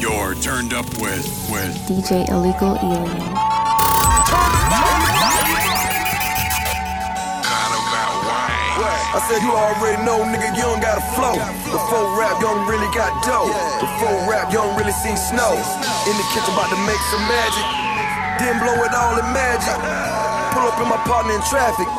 You're turned up with with DJ Illegal Alien. I said you already know, nigga, you don't got a flow. Before rap, you don't really got dough. Before rap, you don't really see snow. In the kitchen, about to make some magic. Then blow it all in magic. Pull up in my partner in traffic.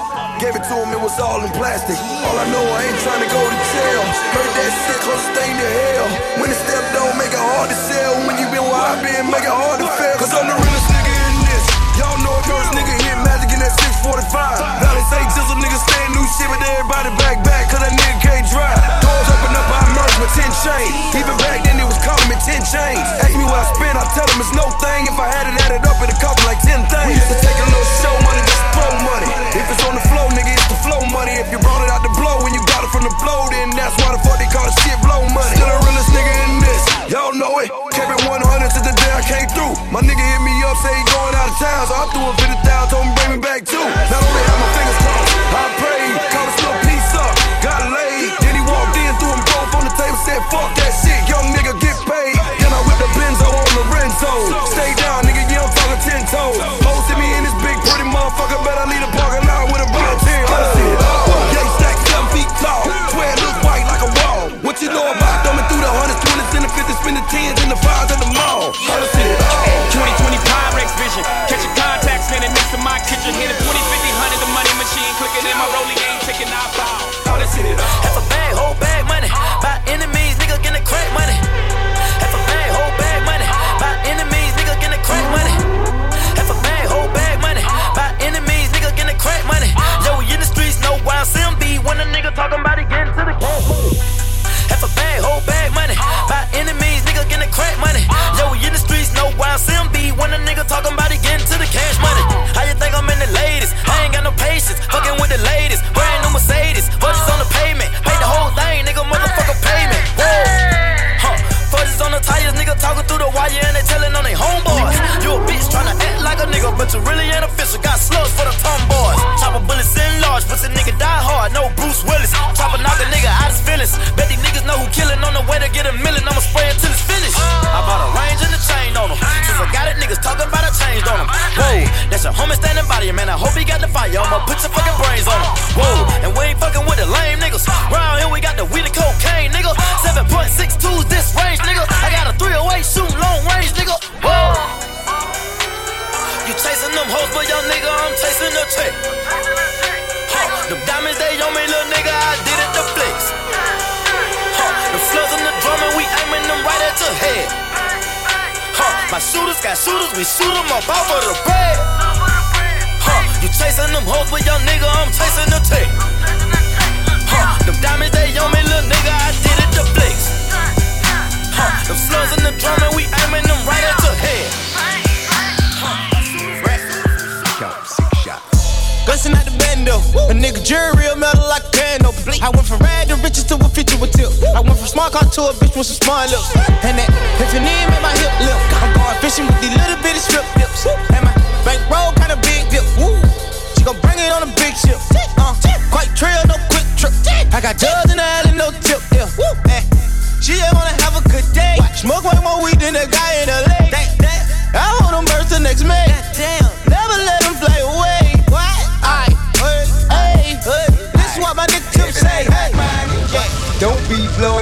Gave it to him, it was all in plastic. All I know, I ain't trying to go to jail. Heard that shit close stain to hell. When the step don't make it hard to sell. When you been where I been, make it hard to fail. Cause I'm the realest nigga in this. Y'all know a first nigga hit magic in that 645. Now they say just a nigga saying new shit, but everybody back back, cause that nigga can't drive. Doors open up, I merge with 10 chains. Even back then, it was calling me 10 chains. Ask me what I spent, I tell them it's no thing. If I had it added up, it'd cost me like 10 things. We used to take a little show money, just throw money. If it's on the flow, nigga, it's the flow money. If you brought it out the blow, when you got it from the blow, then that's why the fuck they call it shit blow money. Still the realest nigga in this, y'all know it. Kept it 100 to the day I came through. My nigga hit me up, say he going out of town, so I threw him 50,000, told him bring me back too. Not only had my fingers crossed, I prayed, called a little piece up, got laid. Then he walked in, threw them both on the table, said fuck that shit, young nigga get paid. Then I whipped the Benzo on the Renzo. Stay down, nigga, you don't talk a ten toes. Posted me in this big pretty motherfucker, bet I leave the parking lot with a blood tear. Yeah, them diamonds they on me, little nigga, I did it to flex. Huh, the slugs in the drum and we aiming them right at your head. Huh, my shooters got shooters, we shoot them up off of the bread. Huh, you chasing them hoes, but young nigga, I'm chasing the tech. Huh, them diamonds they on me, little nigga, I did it to flex. Huh, them slugs in the drum and we aiming them right at your head. Bustin' out the bando. A nigga jury real metal like a piano. I went from rad to riches to a feature with tip. I went from smart car to a bitch with some smart lips. And that Tiffany made my hip lip. I'm going fishing with these little bitty strip dips. And my bankroll kinda big dip. Woo. She gon' bring it on a big ship. Uh, quite trail, no quick trip. I got drugs in the alley, no tip. Yeah. Woo. Eh. She just wanna have a good day. Smoke way more weed than the guy in the lake. I hold them birds the next. Never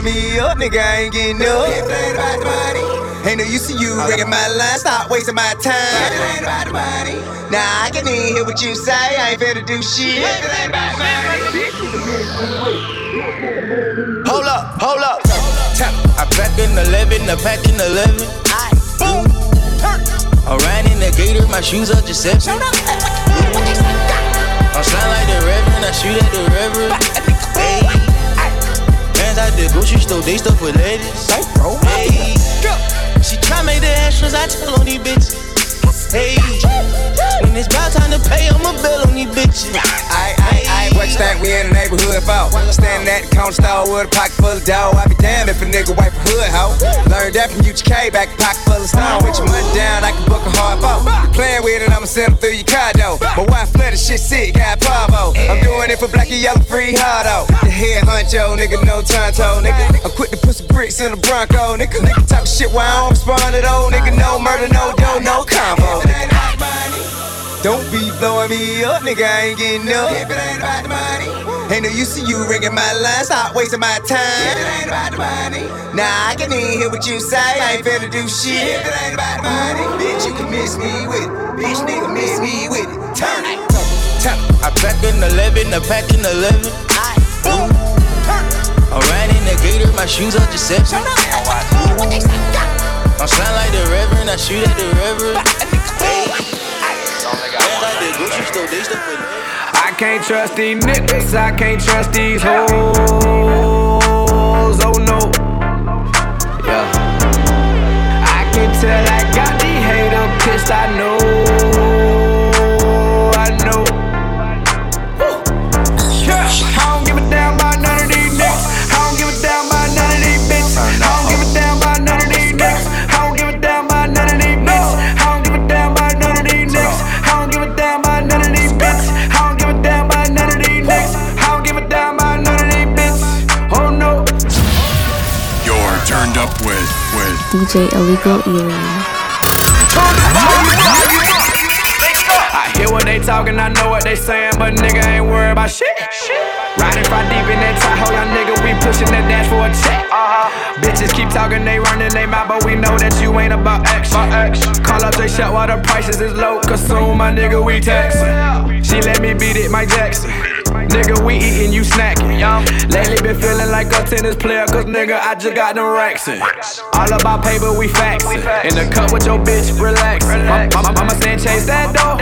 blowing me up, nigga. I ain't getting up. Ain't about the money. Ain't no use to you ringing my line. Stop wasting my time. Ain't about the money. Nah, I can even hear what you say. I ain't finna do shit. Ain't about money. Hold up, hold up. Tap. I back in 11, I back in 11. Boom. I ran in the gator, my shoes are Giuseppe. They stuff with ladies. Hey. She try make the extras, I tell on these bitches. Hey, when it's about time to pay, I'ma bill on these bitches. I, Think we in the neighborhood for? Standing at the counter store with a pocket full of dough. I be damned if a nigga wipe a hood hoe. Learned that from UGK, back pocket full of stone. With your money down, I can book a hard boat. Playing with it, I'ma send them through your though. My wife flooded shit sick, got Pavo. I'm doing it for black and yellow free hardo. The head honcho, nigga, no tonto, nigga. I'm quick to put some bricks in the Bronco, nigga. Nigga talk shit while I don't respond at all, nigga. No murder, no dough, no combo. Don't be blowing me up, nigga. I ain't getting up. If it ain't about the money, ain't no use to you ringing my line. Stop wasting my time. If it ain't about the money, nah, I can even hear what you say. I ain't finna do shit. If it ain't about the money, bitch, you can miss me with it. Bitch, nigga, miss me with it. Turn it. Turn it. I pack an 11, I pack an 11. Ooh. I'm riding the gator, my shoes are deception. I'm shine like the reverend, I shoot at the reverend. Hey. I can't trust these niggas, I can't trust these hoes. Oh no. Yeah. I can tell I got these haters pissed, I know. DJ Illegal Alien. Hear what they talking, I know what they saying, but nigga ain't worried about shit. Riding far deep in that Tahoe, young nigga, we pushing that dash for a check. Uh-huh. Bitches keep talking, they running they mouth, but we know that you ain't about action. Call up they Shot while the prices is low, cause soon my nigga we taxing. She let me beat it, Mike Jackson. Nigga, we eating, you snacking. Lately been feeling like a tennis player, cause nigga, I just got them racks in. All about paper, we faxing. In the cup with your bitch, relaxing. My, my, mama saying chase that dough.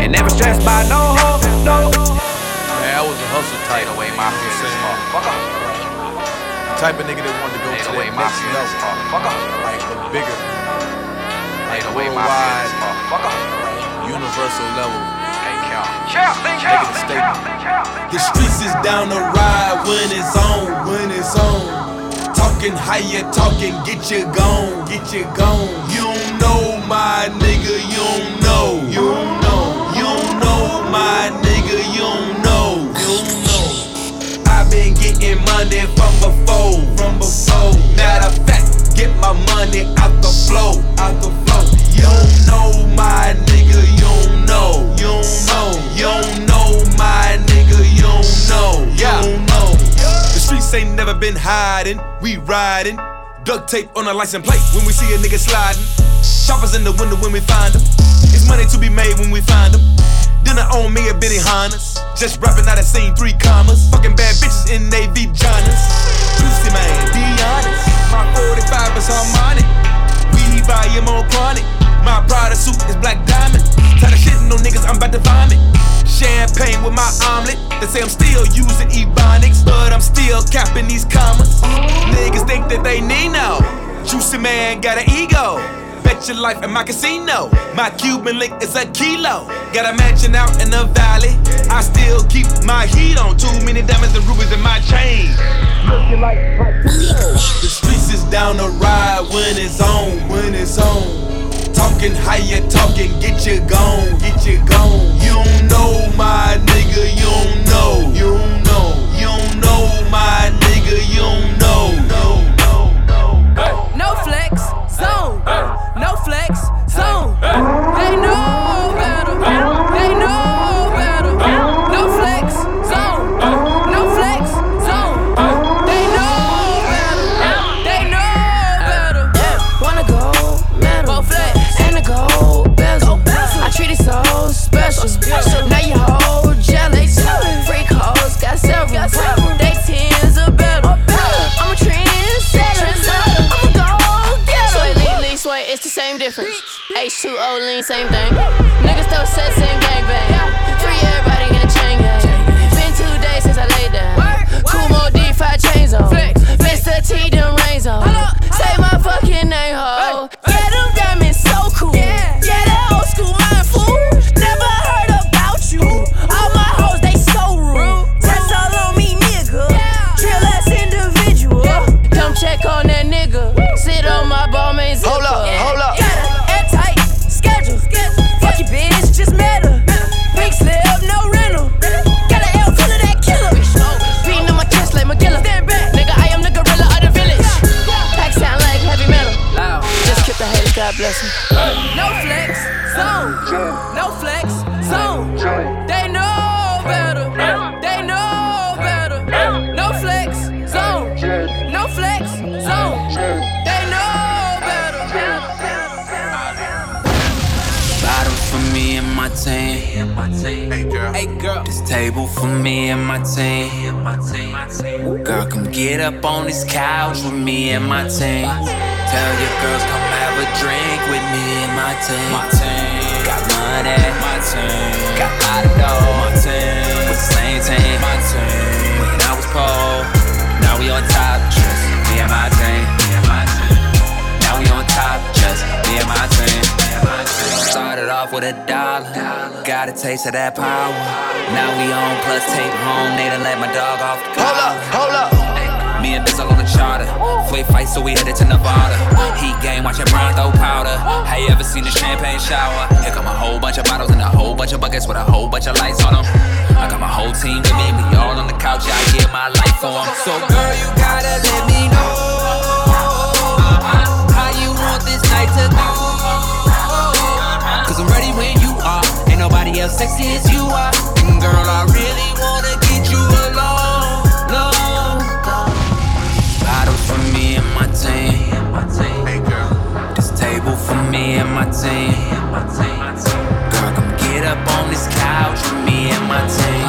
And never stressed by no hoe, no. Man, that was a hustle type. Ain't away my feelings, Type of nigga that wanted to go Ain't to away that my next feelings, level. Like a bigger, Ain't away my Worldwide. feelings, universal level. Can't count. Making a statement. The streets is down the ride when it's on, when it's on. Talking how you talking, get you gone, get you gone. You don't know my nigga, you don't know, you don't know, you don't know my nigga, you don't know, you don't know. i been getting money from before, from before. Matter of fact, get my money out the flow, out the flow. Never been hiding, we riding. Duct tape on a license plate when we see a nigga sliding. Choppers in the window when we find them. It's money to be made when we find them. Then I on me a Benihanas. Just rapping out, I scene, three commas. Fucking bad bitches in they vaginas. Juicy man, be honest. My 45 is harmonic. We volume on chronic. My Prada suit is black diamond. Tired of shitting on niggas, I'm about to vomit. Champagne with my omelet. They say I'm still using Ebonics, but I'm still capping these commas. Niggas think that they need no. Juicy man got an ego. Bet your life in my casino. My Cuban link is a kilo. Got a mansion out in the valley. I still keep my heat on. Too many diamonds and rubies in my chain. Looking like The streets is down the ride when it's on, when it's on. Talking how you talking, get you gone, get you gone. You don't know my nigga, you don't know, you don't know, you don't know my nigga, you don't know, same thing. Team. Hey girl. Hey girl. This table for me and my team. Girl, come get up on this couch with me and my team. Tell your girls come have a drink with me and my team. My team. Got money. My team. Got a lot of dough. My team. The same team. My team. When I was poor, now we on top. Just me and my team. Now we on top. Just me and my team. Me and my team. Started off with a dollar. Got a taste of that power. Now we on plus tape home. They done let my dog off the Hold up, hold up. Me and Biz all on the charter. Flay fight, so we headed to Nevada. Heat game, watching Bron throw powder. Have you ever seen a champagne shower? Here come a whole bunch of bottles and a whole bunch of buckets with a whole bunch of lights on them. I got my whole team with me, we all on the couch, I give my life for them. So, girl, you gotta let me know night to. Cause I'm ready when you are. Ain't nobody else sexy as you are. And girl, I really wanna get you alone. alone. Bottles for me and my team. Hey girl. This table for me and my team. Girl, come get up on this couch with me and my team.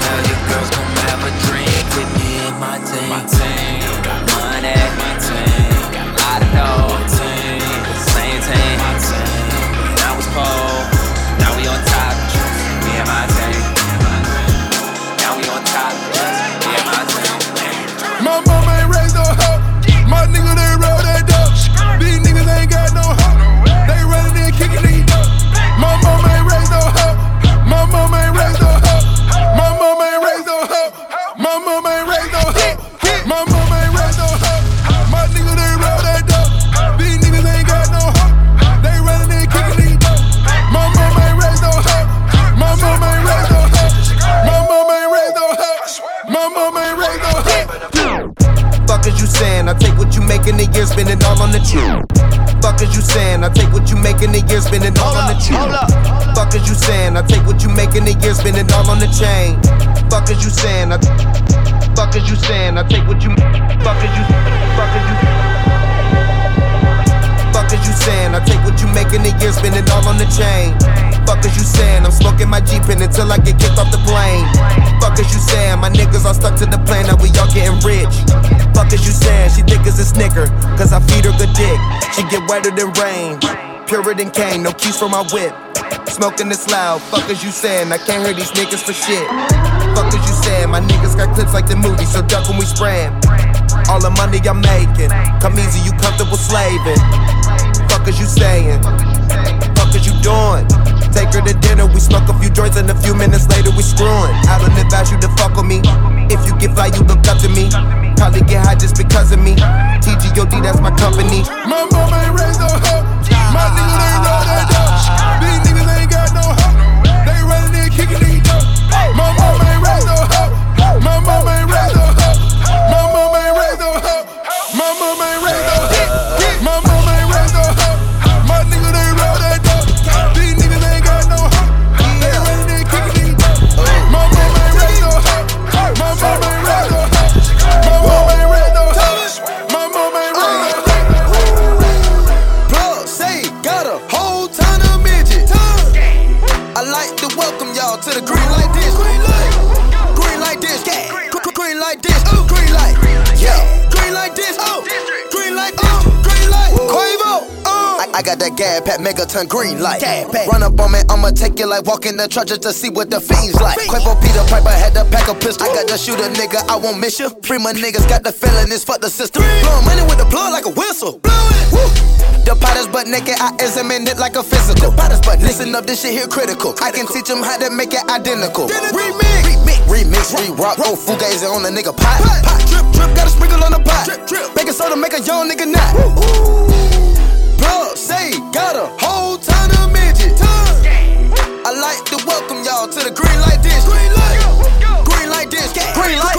Tell your girls come have a drink with me and my team. My team. Than rain, purer than cane, no keys for my whip. Smoking this loud, fuck is you saying? I can't hear these niggas for shit. Fuck is you saying? My niggas got clips like the movie, so duck when we spraying. All the money I'm making, come easy, you comfortable slaving. Fuck is you saying? Fuck is you doing? Take her to dinner, we smoke a few joints, and a few minutes later we screwing. I don't advise you to fuck with me. If you get fly, you look up to me. Probably get high just because of me. TGOD, that's my company. My mama ain't raised no hoe. My niggas ain't know megaton green light. Run up on me, I'ma take you like walking the trudges to see what the fiends like. Quavo Peter Piper had to pack a pistol. I got to shoot a nigga, I won't miss you. Free my niggas got the feeling, it's fuck the system. Blowing money with the plug like a whistle. Blow it. Woo. The potters butt naked, I examine it like a physical. The potters butt Listen up, this shit here critical. I can teach them how to make it identical. Remix, remix, remix, re-rock, go oh, fugazi on a nigga pot. pot. Drip, drip, got a sprinkle on the pot. Drip, drip. Baking soda make a young nigga not. Plug, say, got a whole ton of midgets. I like to welcome y'all to the green light dish. Green light, green light dish. Green light, green light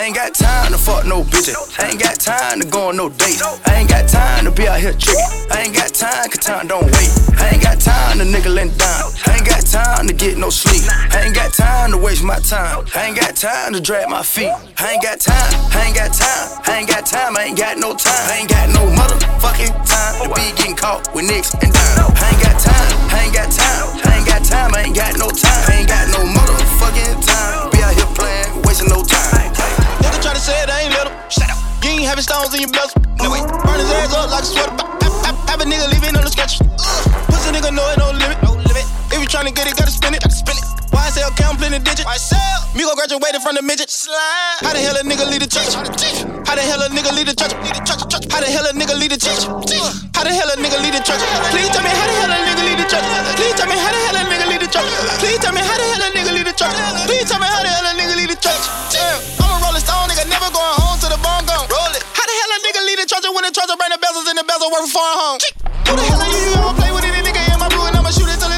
I ain't got time to fuck no bitches. I ain't got time to go on no dates. I ain't got time to be out here tricking. I ain't got time, cause time don't wait. I ain't got time to nickel and dime. I ain't got time to get no sleep. I ain't got time to waste my time. I ain't got time to drag my feet. I ain't got time, I ain't got time. I ain't got time, I ain't got no time. I ain't got no motherfucking time to be getting caught with nicks and dimes. I ain't got time, I ain't got time. I ain't got time, I ain't got no time. I ain't got no motherfucking time. Be out here playing, wasting no time. Nigga try to say it, I ain't little. Shut up. You ain't having stones in your belt. No way. Burn his ass up like a sweater. Have, a nigga leaving on the sketch. Pussy nigga know it no limit. No limit. If you tryna get it, gotta spin it. Gotta spin it. YSL count plenty digits. YSL. Me go graduated from the midget. Slide. How the hell a nigga lead the church? How the hell a nigga lead the church? How the hell a nigga lead the church? How the hell a nigga lead the church? Please tell me how the hell a nigga lead the church? Please tell me how the hell a nigga lead the church? Please tell me how the hell a nigga church? Please tell me how the hell a nigga lead the church? Damn, I'm a rolling stone, nigga, never going home till the bone gone. Roll it. How the hell a nigga lead the church when the church bring the bezels and the bezel work for home? Who the hell are you? I'ma play with any nigga in my brew and I'ma shoot it till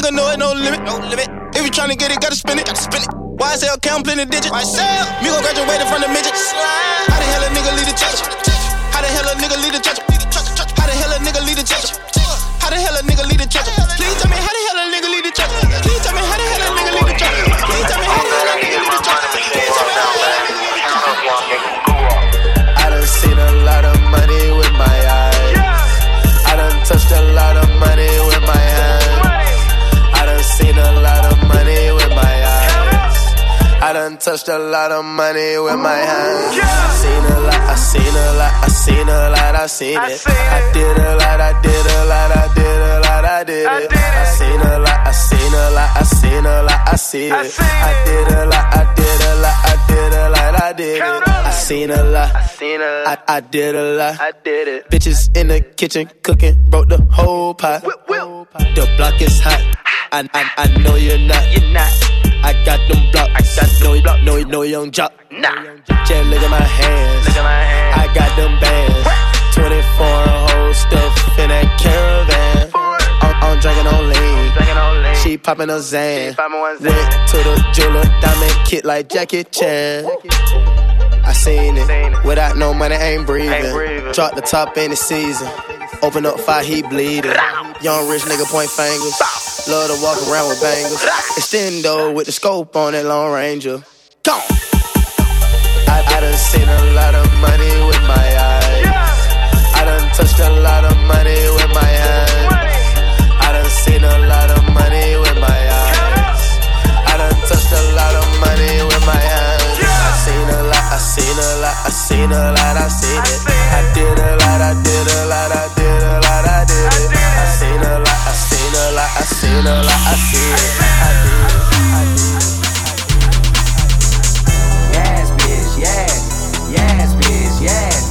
nigga know it, no limit. No limit. If you tryna get it, gotta spin it. Gotta spin it. YSL count plenty digits. YSL. Me gon' graduate from the midget. How touched a lot of money with my hands. I seen a lot, I seen a lot, I seen a lot, I seen it. I did a lot, I did a lot, I did a lot, I did it. I seen a lot, I seen a lot, I seen a lot, I see it. I did a lot, I did a lot, I did a lot, I did it. I seen a lot, I, I did a lot. I did it. Bitches in the kitchen cooking, broke the whole pot. The block is hot. I, I, I know you're not. You're not. I got them blocks. I got no, block. no, no young jock. Nah. Just look at my hands. Look at my hands. I got them bands. 24 whole stuff in that caravan. I'm, I'm drinking on lean. She popping a Xan. Went to the jeweler, diamond kit like Jackie Chan. I seen it. Without no money, ain't breathing. Drop the top in the season. Open up fire, he bleeding. Young rich nigga point fingers. Love to walk around with bangles. Extendo with the scope on that Lone Ranger. Gone. I, I done seen a lot of money with my eyes. I done touched a lot of money with my hands. I done seen a lot of money with my eyes. I done touched a lot of money with my hands. I seen a lot, I seen a lot, I seen a lot, I seen it. I did a lot, I did a lot, I did a lot, I did it. I seen a lot, I seen a lot, I seen a lot, I see it. I did I. Yes, bitch, yes. Yes, bitch. Yes,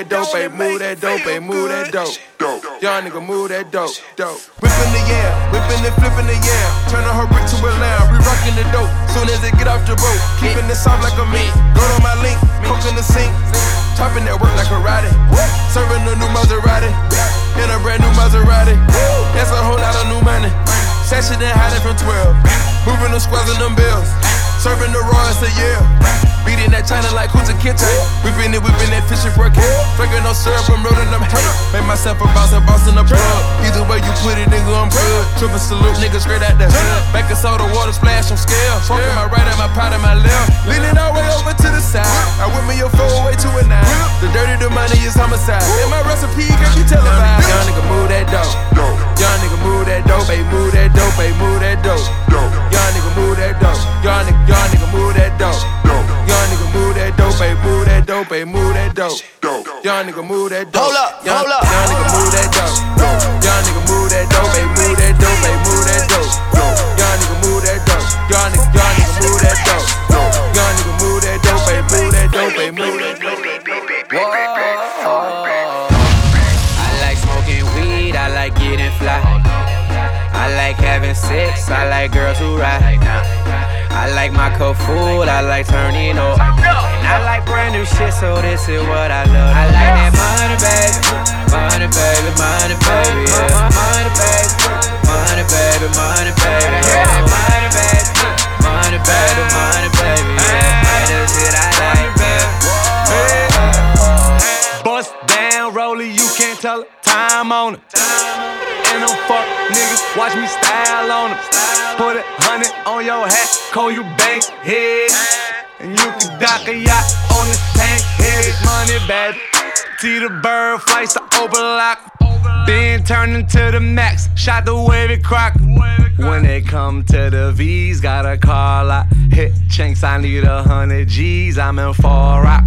that dope, babe, move that dope, babe, move that dope. Go. Young nigga move that dope, dope. Whipping the yam, whipping and flipping the yam. Turning her brick to a lamb, re rocking the dope. Soon as it get off the boat, keeping it soft like a meat. Go to my link, coke in the sink. Chopping that work like a karate. Serving a new Maserati. In a brand new Maserati. That's a whole lot of new money. Sashing and hiding from 12. Moving the squads and them bills. Serving the Royals a year. Beating that China like who's a kitchen. Whipping it, whipping that fishing for a kid. Flaking no syrup, I'm rolling them hay. Make myself a boss, a the plug. Either way you put it, nigga, I'm good. Triple salute, nigga, straight out the hood. Back of soda, water splash on scale. Smoking my right and my pot and my left. Leaning all the way over to the side. I whip me your four way to a nine. The dirty, the money is homicide. And my recipe can be televised. Young nigga move that Young nigga move that dope. Hold up, young, hold up. Young nigga like my cup full, I like turning up. I like brand new shit, so this is what I love. I like that money, baby. Money, baby, money, baby. Yeah. Money, baby. Money, baby, money, baby. Yeah. Money, baby. Money, baby, money, baby. Yeah. The shit I like, baby. Bust down, roller, you can't tell it. Time on it. And them fuck niggas, watch me style on them. Put a hundred on your hat, call you bank head. And you can dock a yacht on this tank head. Money, baby. T the bird flights to overlock. Then turn into the max, shot the wavy crock. When they come to the V's, got a car lot. Hit chinks, I need a hundred G's, I'm in far rock.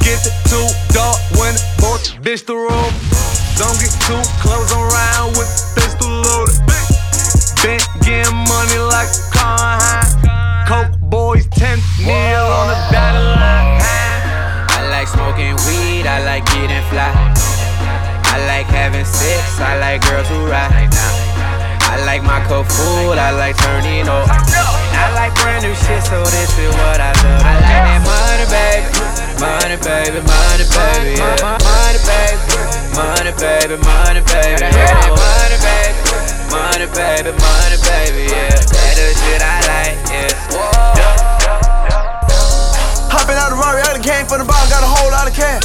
Get it too dark when both bitch the road. Don't get too close around with pistol loaded. Been getting money like a car high. Coke boys 10 mil on the dotted line. I like smoking weed, I like getting fly. I like having sex, I like girls who ride. I like my cup full, I like turning up. I like brand new shit, so this is what I love. I like that money, baby. Money, baby, money, baby. Yeah. Money, baby. Money, baby, money, baby. Yeah. Money, baby. Money, baby, money, baby. Yeah. That's the shit I like, yeah. Hopping out the Rari, I done came from the bottom, got a whole lot of cash.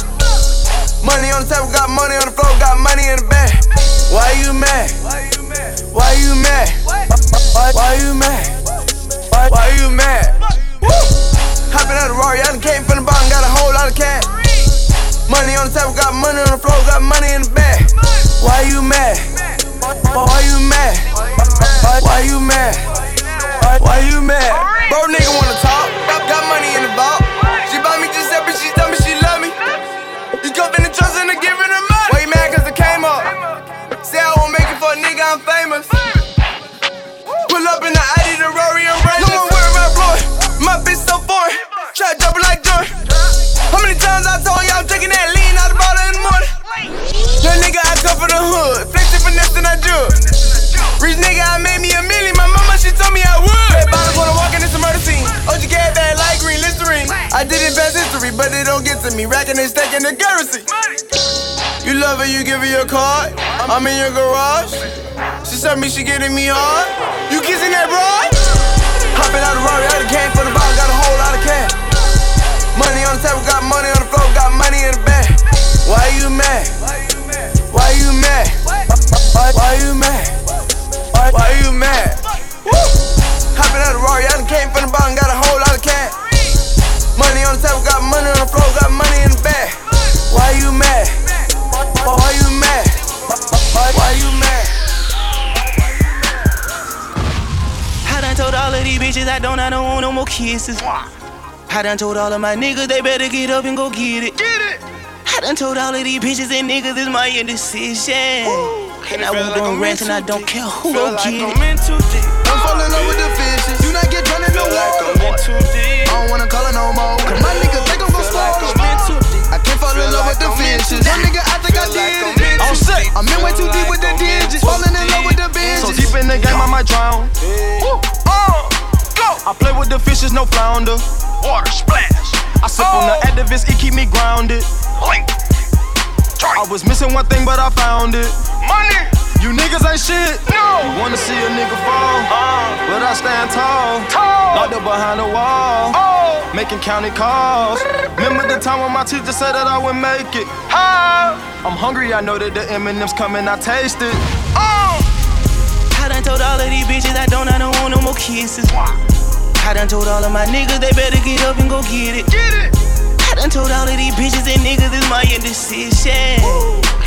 Money on the table, got money on the floor, got money in the bag. Why you mad? Why you mad? Why you mad? Why, why you mad? Why, why you mad? Woo! Hopping out the Rari, I done came from the bottom, got a whole lot of cash. Money on the table, got money on the floor, got money in the bag. Why you mad? Why, you mad? Why, you mad? Why, you mad? Bro, nigga wanna talk, got money in the vault. Try to double like Jordan. How many times I told y'all I'm taking that lean out the bottle in the morning? Little nigga, I come from the hood. Flexing for nothing I do. Rich nigga, I made me a million. My mama, she told me I would. Red bottles when I'm walking, it's a murder scene. OG gas bad light green, Listerine. I did advance history, but it don't get to me. Racking and stacking the currency. You love her, you give her your card. I'm in your garage. She said me, she getting me hard. You kissing that broad? Hopping out the Rari, I done came for the Money on the table, got money on the floor, got money in the bag. Why you mad? Why you mad? Why, you mad? why you mad? Why, why you mad? Woo! Hopping out the Rari, I done came from the bottom, got a whole lot of cash. Money on the table, got money on the floor, got money in the bag. Why you mad? Why, you mad? Why, why you mad? I done told all of these bitches I don't, I don't want no more kisses. I done told all of my niggas they better get up and go get it. Get it. I done told all of these bitches and niggas it's my indecision. And I won't do rants and I don't care who gon' like get I'm it. in too deep. I'm falling in love with the fishes. Do not get drowned in the water. I don't wanna call it no more. Cause my nigga think I'm gon' swallow. I can't fall in love with the fishes. That nigga, I think I did it. I'm sick. I'm in way too deep with the digits. Falling in love with the bitches. So deep in the game, I might drown. Woo. Uh, go. I play with the fishes, no flounder. Water splash. I sip on the oh. activist, it keep me grounded. Link. I was missing one thing, but I found it. Money. You niggas ain't shit. No. You wanna see a nigga fall, uh. but I stand tall. Tall. Locked up behind the wall. Oh. Making county calls. Remember the time when my teacher said that I would make it. How? I'm hungry, I know that the M&M's coming, I taste it. Oh. I done told all of these bitches I don't, I don't want no more kisses. I done told all of my niggas they better get up and go get it. Get it. I done told all of these bitches and niggas it's my indecision.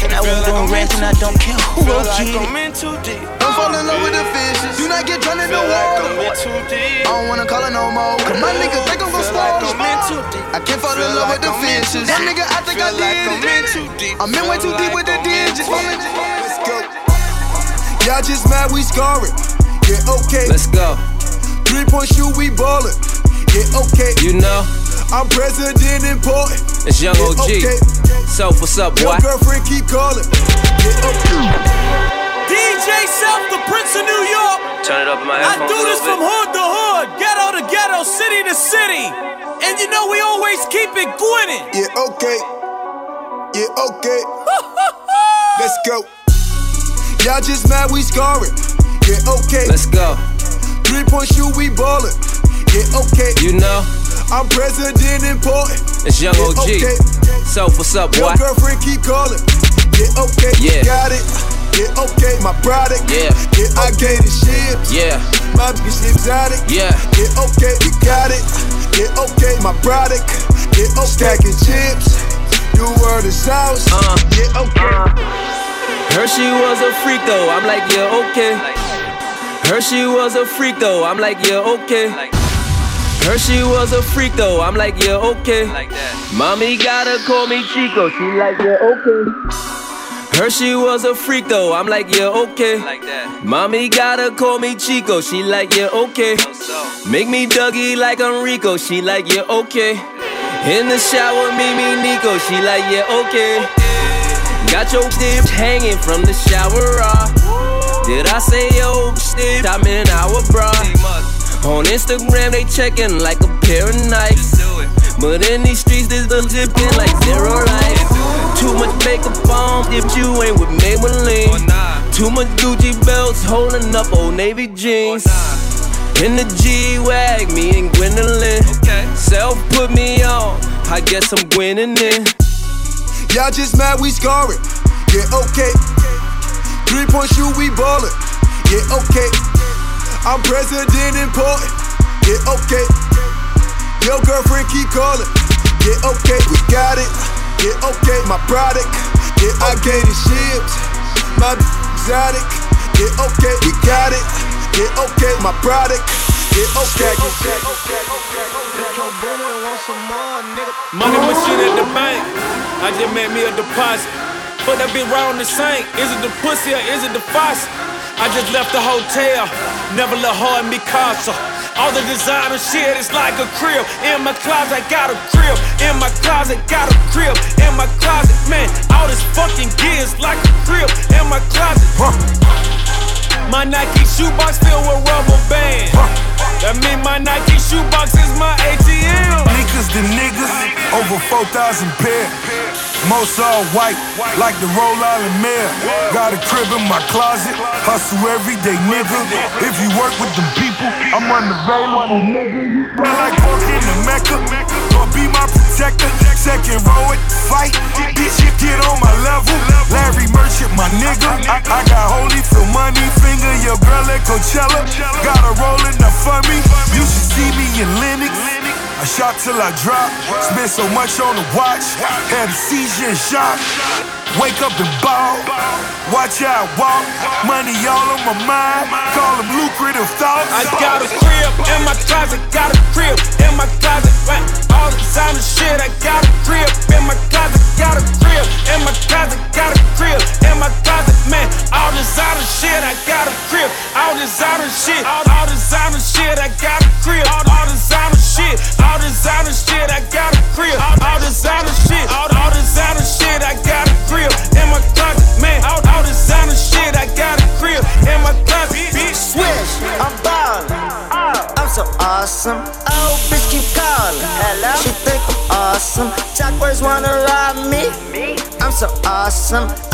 And I won't do rants and I don't care who Feel gon' like get I'm it. in too deep. Don't fall in love with the fishes. Do not get drowned in the water. Like I'm in too deep. I don't wanna call it no more. Cause my nigga think I'm gon' swallow. I can't fall in love with the fishes. That nigga, I think I did it. I'm in way too deep with the digits. Let's go. Y'all just mad we scoring. Yeah, okay. Let's go. Three point shoot, we ballin'. Yeah, okay. You know, I'm president important. it's Young Yeah, OG. okay. So, what's up, Your boy? girlfriend keep calling. Yeah, okay. DJ Self, the Prince of New York. Turn it up in my headphones. I do this little from bit. hood to hood, ghetto to ghetto, city to city. And you know we always keep it gwinning. Yeah, okay. Yeah, okay. Let's go. Y'all just mad we scoring. Yeah, okay. Let's go. Three point shoot, we ballin'. Yeah, okay. You know, I'm president important. it's Young Yeah, OG. okay. So, what's up, Your boy? girlfriend keep calling. Yeah, okay. Yeah. Got it. Yeah, okay. My product. Yeah. Yeah, I gave it ships. Yeah, My bitch exotic. yeah. Yeah, okay. You got it. Yeah, okay. My product. Yeah, okay. Stacking chips. New word is sauce. Uh. Yeah, okay. Heard she was a freak though, I'm like, yeah, okay. Heard she was a freak though, I'm like, yeah, okay. Heard she was a freak though, I'm like, yeah, okay. Mommy gotta call me Chico, she like, yeah, okay. Heard she was a freak though, I'm like, yeah, okay. Mommy gotta call me Chico, she like, yeah, okay. Make me Dougie like I'm Rico, she like, yeah, okay. In the shower, me, me, Nico, she like, yeah, okay. Got your dips hanging from the shower raw. Did I say yo shit? I'm in our bra. On Instagram they checking like a pair of Nikes. But in these streets this the zipping like zero life. Too much makeup on if you ain't with Maybelline. Too much Gucci belts holding up old navy jeans. In the G Wag, me and Gwendolyn. Self put me on, I guess I'm winning in. Y'all just mad we scoring. Yeah, okay. Three point shoot, we ballin'. Yeah, okay. I'm president important. Yeah, okay. Your girlfriend keep calling. Yeah, okay. We got it. Yeah, okay. My product. Yeah, I gave it ships. My exotic. Yeah, okay. We got it. Yeah, okay. My product. Yeah, okay. Money machine at the bank. I just made me a deposit. But that be round the same. Is it the pussy or is it the faucet? I just left the hotel. Never let her in me casa. All the designer shit is like a crib. In my closet, I got a crib. In my closet, got a crib. In my closet, man, all this fucking gear is like a crib. In my closet, My Nike shoebox filled with rubber bands. That mean my Nike shoebox is my ATM. Niggas the niggas over 4,000 pair. Most all white, like the Rhode Island mayor. Got a crib in my closet, hustle every day, nigga. If you work with them people, I'm unavailable, nigga. I like walking to Mecca, gonna be my protector. Second row at the fight, bitch, you get on my level. Larry Merchant, my nigga. I, I got Holyfield money, finger your girl at Coachella. Got a rolling up for me. You should see me in Lennox. I shot till I drop. Spent so much on the watch. Had a seizure and shock. Wake up and ball. Watch I walk. Money all on my mind. Call them lucrative thoughts. I got a crib in my closet. Got a crib awesome.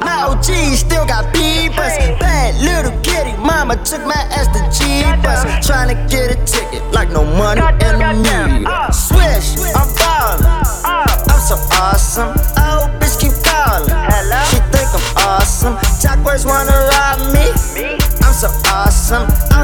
My OG still got beepers. Bad little kitty, mama took my ass to Jeepers. Trying to get a ticket like no money in the meter. Swish, I'm ballin'. I'm so awesome. Oh, bitch, keep calling. She think I'm awesome. Chakras wanna rob me. I'm so awesome.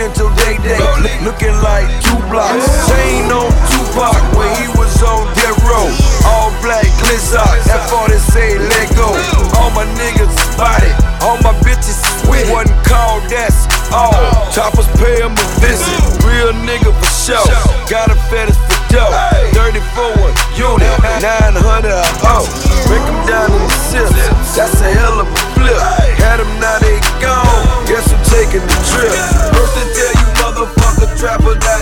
Presidential day day, looking like two blocks. Chain on Tupac when he was on death row. All black glizzock, that 40 say let go. All my niggas spotted, all my bitches with Wasn't called, that's all. Choppers pay him a visit, real nigga for sure. Got a fetish for dough. 34 one unit, 900 a hoe. Break them down in the sips, that's a hell of a flip. Had them, now they gone. Guess I'm taking the trip. First to tell you, motherfucker, trapper, that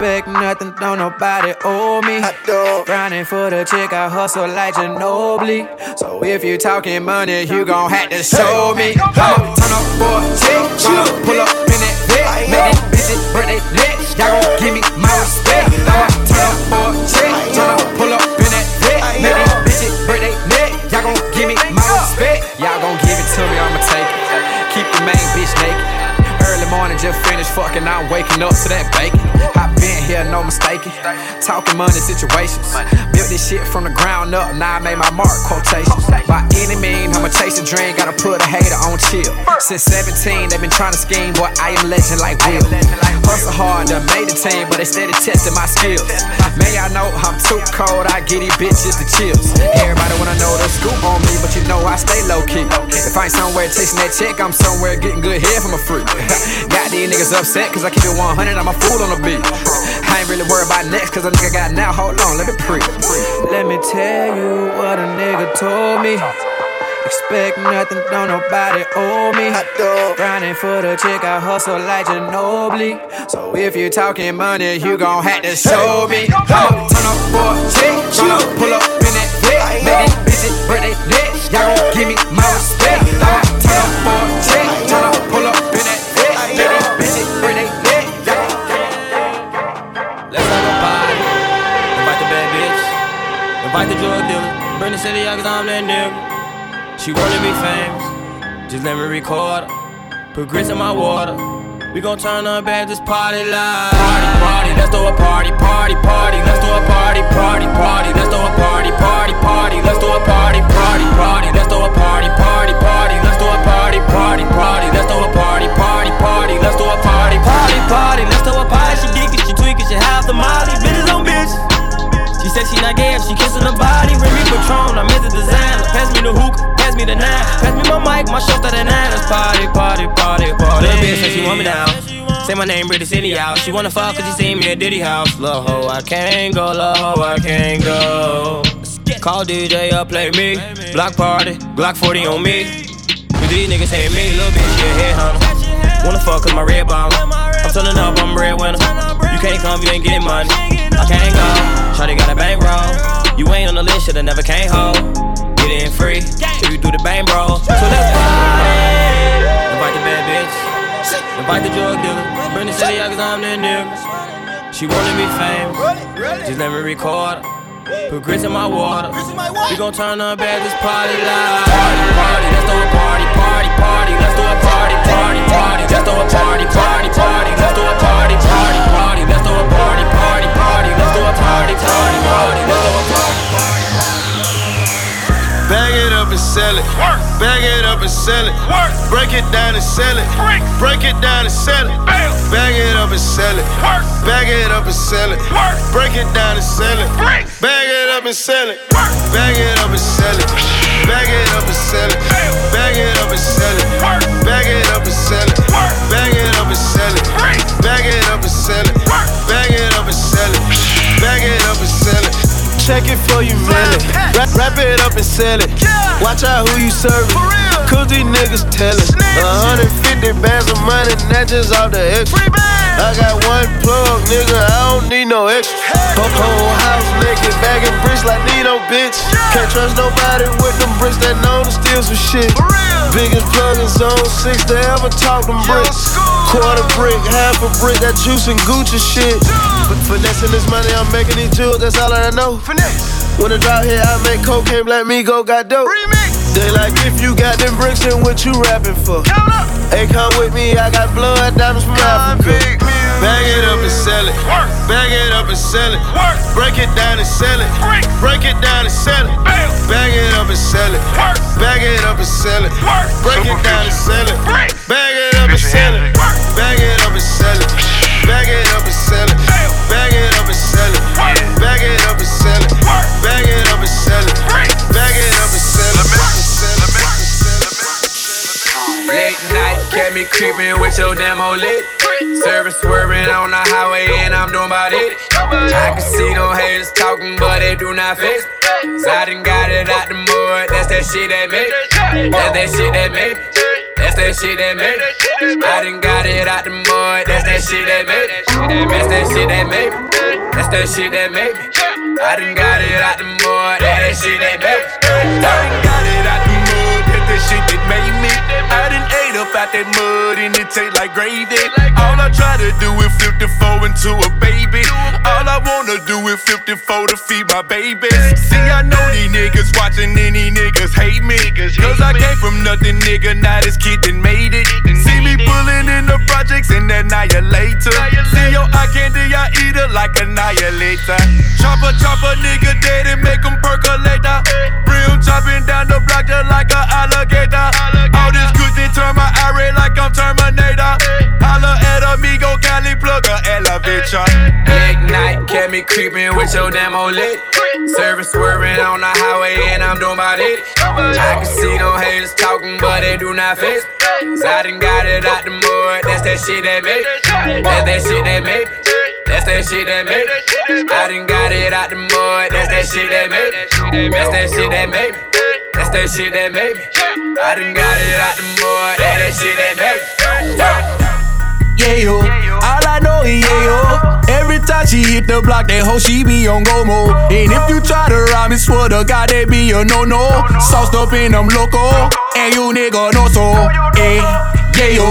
Expect nothing, don't nobody owe me. I don't. Grinding for the chick, I hustle like Ginobili. So if you talking money, you gon' have to show me. I'ma turn up for a chick, tryna pull up in that bed. Make these bitches burn they neck, y'all gon' give me my respect. I'ma turn up for a chick, just finished fucking, I'm waking up to that bacon. I been here, no mistaking. Talking money situations. Built this shit from the ground up, now I made my mark quotations. By any means, I'ma chase a dream, gotta put a hater on chill. Since 17, they been trying to scheme, boy, I am legend like Will. Hustle hard, done made the team, but they steady testing my skills. May y'all know I'm too cold, I get these bitches the chills. Everybody wanna know the scoop on me, but you know I stay low key. If I ain't somewhere chasing that check, I'm somewhere getting good head from a freak. got these niggas upset, cause I keep it 100, I'm a fool on the beat. I ain't really worried about next, cause a nigga got now, hold on, let me pre. Let me tell you what a nigga told me. Expect nothing, don't nobody owe me. Grinding for the chick, I hustle like Ginobili. So if you talking money, you gon' have to show me. I'ma turn up for a chick, tryna pull up in that vet. Make these bitches break they neck, y'all gon' give me my respect. I'ma turn up for Invite the drug dealer. Bring the city out cause I'm that nigga. She wanna be famous. Just let me record her. Put grits in my water. We gon' turn up at this party live. Party, party, let's throw a party, party, party. Let's throw a party, party, party. Let's throw a party, party, party. Let's throw a party, party, party. Let's throw a party, party, party. Let's throw a party, party, party. Let's throw a party, party, party. Let's throw a party, party, party. Let's throw a party. She geeky, she tweaking, she half the molly. She said she not gay if she kissing the body. Remy Patron, I'm the designer. Pass me the hook, pass me the nine. Pass me my mic, my show that the nine. Let's party, party, party, party. Little bitch say she want me down. Say my name, British City out. She wanna fuck cause she seen me at Diddy house. Lil' ho, I can't go, lil' ho, I can't go. Call DJ up, play me. Block party, Glock 40 on me. But these niggas hate me, little bitch, she a headhunter. Wanna fuck cause my red bottom. I'm turning up, I'm red winner. You can't come, you ain't getting money. I can't go. Shawty got a bankroll. You ain't on the list, shoulda never came home. Get in free if you do the bang, bro. So let's party. Invite the bad bitch. Invite the drug dealer. Bring the city out cause I'm that nigga. She wanna be famous. Just let me record. Put grits in my water. We gon' turn up at this party live. Party, party, let's throw a party, party, party. Let's throw a party, party, party. Let's throw a party, party, party. Bag it up and sell it. Bag it up and sell it. Break it down and sell it. Break it down and sell it. Bag it up and sell it. Bag it up and sell it. Break it down and sell it. Bag it up and sell it. Bag it up and sell it. Bag it up and sell it. Bag it up and sell it. Bag it up and sell it. Bag it up and sell it. Bag it up and sell it. Bag Bag it up and sell it. Check it for you, mail it. Wrap, wrap it up and sell it. Watch out who you serving. Cause these niggas tellin'. 150 bands of money, that just off the extra. I got one plug, nigga, I don't need no extra. Whole, whole house naked, bagging bricks like Nino, bitch. Can't trust nobody with them bricks that know to steal some shit. Biggest plug in zone six to ever talk them bricks. Quarter brick, half a brick, that juice and Gucci shit. But finessing this money, I'm making these jewels, that's all that I know. When the drop hit, I make cocaine, black me go got dope. Remix. They like if you got them bricks, then what you rapping for? Count up. Hey, come with me, I got blood diamonds from Africa. Bag it up and sell it. Work. Bag it up and sell it. Work. Break it down and sell it. Break it down and sell it. Bag it up and sell it. Work. Bag it up and sell it. Break it down and sell it. Bag it up and sell it. Me creeping with your demo lit. Service swerving on the highway and I'm doing about it. I can see no haters talking, but they do not me. So I done got it out the mud, that's that shit that made me. That's that shit that made me. That's that shit that made me. I done got it out the mud, that's that shit that made. That's that shit that made me. That's that shit that made. I done got it out the mud, that's that shit that made me. I done got it out the that mud and it taste like gravy. All I try to do is 54 into a baby. All I wanna do is 54 to feed my baby. See, I know these niggas watching these niggas hate me. Cause I came from nothing, nigga. Now this kid done made it. See me pulling in the projects and annihilator. See your eye candy, I eat it like annihilator. Chopper, chopper, nigga dead and make him percolate. Brim chopping down the block just like an alligator. All this coochie turn my eye like I'm Terminator. Holla at amigo, Cali plug a elevator. Ignite, kept me creeping with your old lit. Service swerving on the highway and I'm doing about it. I can see no haters talking, but they do not fit. So I done got it out the mud, that's that shit that made. That's that shit that made. That's that shit that made. I done got it out the mud, that's that shit that made. That's that shit that made. That's that shit that made me. I done got it out the mud, that's that shit that made me. Yeah, yo. All I know is yeah, yo. Every time she hit the block, that hoe she be on go mode. And if you try to rhyme, it swear to God, that be a no no. Sauced up in them loco, and you nigga no so. Yeah, yeah, yo.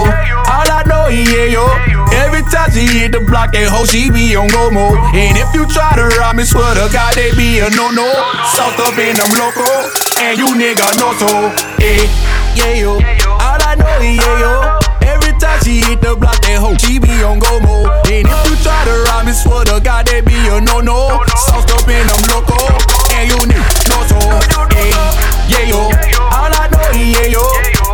All I know is yeah, yo. Every time she hit the block, that hoe she be on go mode. And if you try to rhyme, it swear to God, that be a no no. Sauced up in them loco, and you nigga no so. Yeah, yeah, yo. All I know is yeah, yo. She hit the block, that hoe, she be on go mode. And if you try to rhyme, it swear to God, they be a no no. Sauced up in them loco, and you niggas know so. Yeah, yeah, yo. All I know is yeah, yo.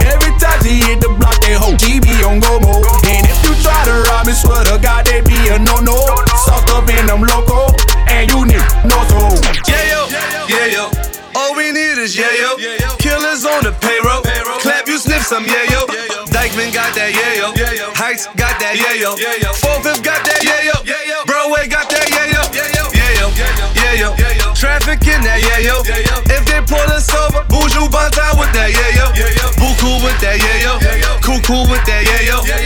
Every time she hit the block, that hoe, she be on go mode. And if you try to rhyme, it swear to God, they be a no no. Sauced up in them loco, and you niggas know so. Yeah, yo, yeah, yo. All we need is yeah, yo. Killers on the payroll. Clap, you sniff some yeah, yo. Dyckman got that yeah, yo. Heights got that yeah, yo. Four Fifth got that yeah, yo. Broadway got that yeah, yo. Yeah, yo, yeah, yo. Traffic in that yeah, yo. If they pull us over, Buju Banton with that yeah, yo. Buku with that yeah, yo. Cuckoo with that yeah, yo.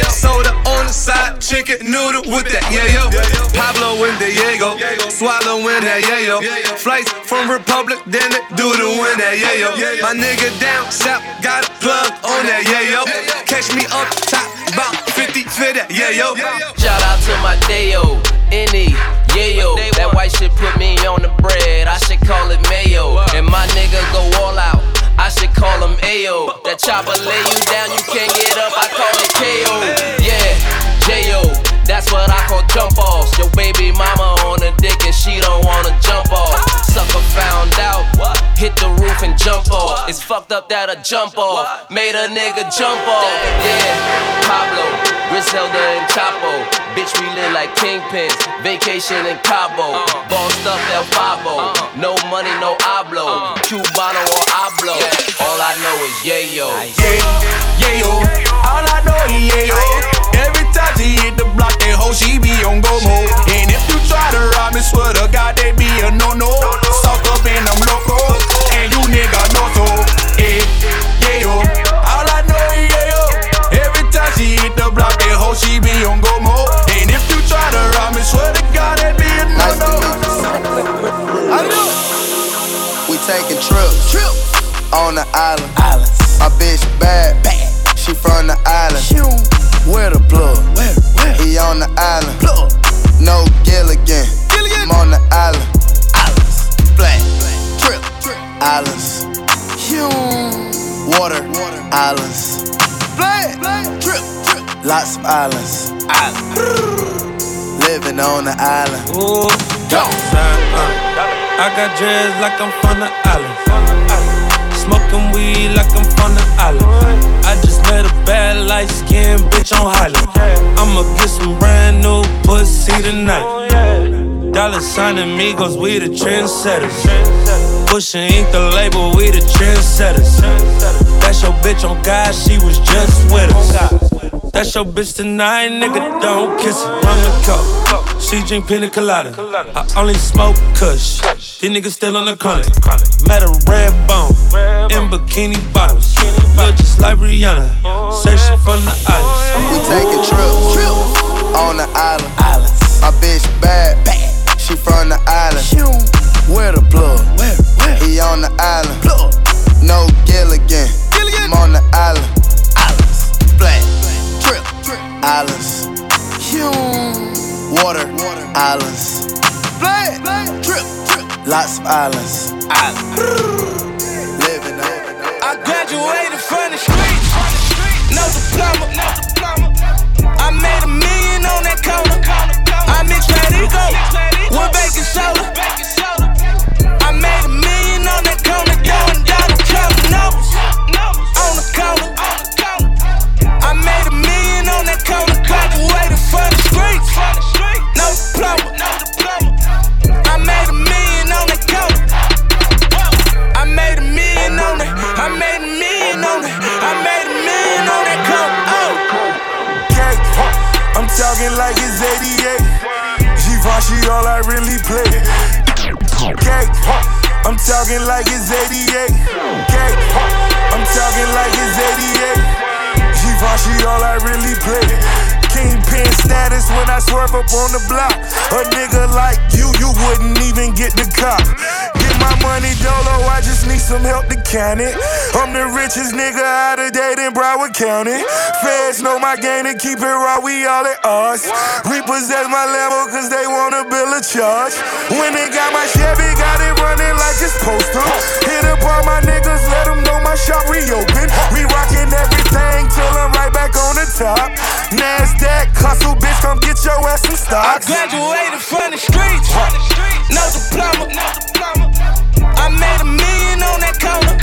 Side, chicken noodle with that yeah, yo. Pablo in Diego, swallow in that yeah, yo. Flights from Republic, then it doodle in that yeah, yo. My nigga down south got a plug on that yeah, yo. Catch me up top, about 50 for that yeah, yo. Shout out to my Dayo, Any, yeah yo. That white shit put me on the bread. I should call it mayo. And my nigga go all out. I should call him Ayo. That chopper lay you down, you can't get up. I call it KO. Yeah, That's what I call jump offs. Your baby mama on the dick and she don't wanna jump off. Sucker found out, hit the roof and jump off. It's fucked up that I jump off. Made a nigga jump off. Yeah, Pablo, Griselda and Chapo. Bitch, we live like kingpins. Vacation in Cabo. Bossed up El Favo. No money, no hablo. Cubano or hablo. All I know is yayo. Yeah, yeah, yo. All I know is yeah, hoe, she be on go mode. And if you try to rhyme, it swear to God, they be a no no. Sauced up in them loco, and you nigga know so. Yeah, yeah, yo. All I know is yeah, yo. Every time she hit the block, that hoe, she be on go mode. And if you try to rhyme, it swear to God, they be a no no. I know. We taking trips, on the island. My bitch bad, she from the island. Where the plug? He on the island. No Gilligan. I'm on the island. Islands. Black. Trip. Islands. Water. Islands. Black. Trip. Lots of islands. Living on the island. Ooh, Southside, uh. I got dreads like I'm from the island. Smoking weed like I'm from the island. I just met a bad light skinned bitch on Highland. I'ma get some brand new pussy tonight. Dollar sign amigos, we the trendsetters. Pushing ink the label, we the trendsetters. That's your bitch on God, she was just with us. That's your bitch tonight, nigga. Don't kiss her. The cup. She drink pina colada. I only smoke kush. These niggas still on the corner. Met a red bone in bikini bottoms. Look just like Rihanna. Searching from the islands. We taking trips on the island. My bitch bad, she from the island. Where the plug? He on the island. No Gilligan. I'm on the island. Islands. Black. Trip. Islands. Water. Islands. Black. Trip. Lots of islands. Living I graduated from the streets. No diploma. I made a million on that corner. I mix that ego with baking soda. Talking like it's 88. Givenchy, all I really play. Cake, I'm talking like it's 88. Cake, I'm talking like it's 88. Givenchy, all I really play. Kingpin status when I swerve up on the block. A nigga like you, you wouldn't even get the cop. Get my money dolo, I just need some help to count it. I'm the richest nigga out of date in Broward County. Feds know my game and keep it raw, we all at odds. Repossess my Lambo cause they wanna bill a charge. When they got my Chevy, got it running like it's postal. Hit up all my niggas, let them know my shop reopen. We rockin' everything till I'm right back on the top. NASDAQ, hustle, bitch, come get your ass some stocks. I graduated from the streets, no diploma. I made a million on that corner.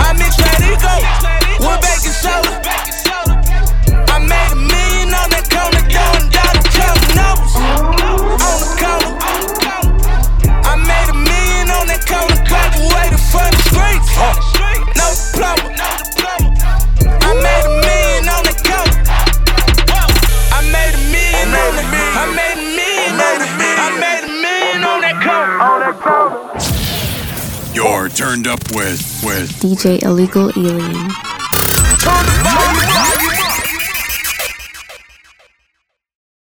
I mixed Radico with baking soda. I made a million on that corner, counting numbers on the corner. I made a million on that corner, graduated from the streets, no diploma. You're turned up with with DJ Illegal Alien.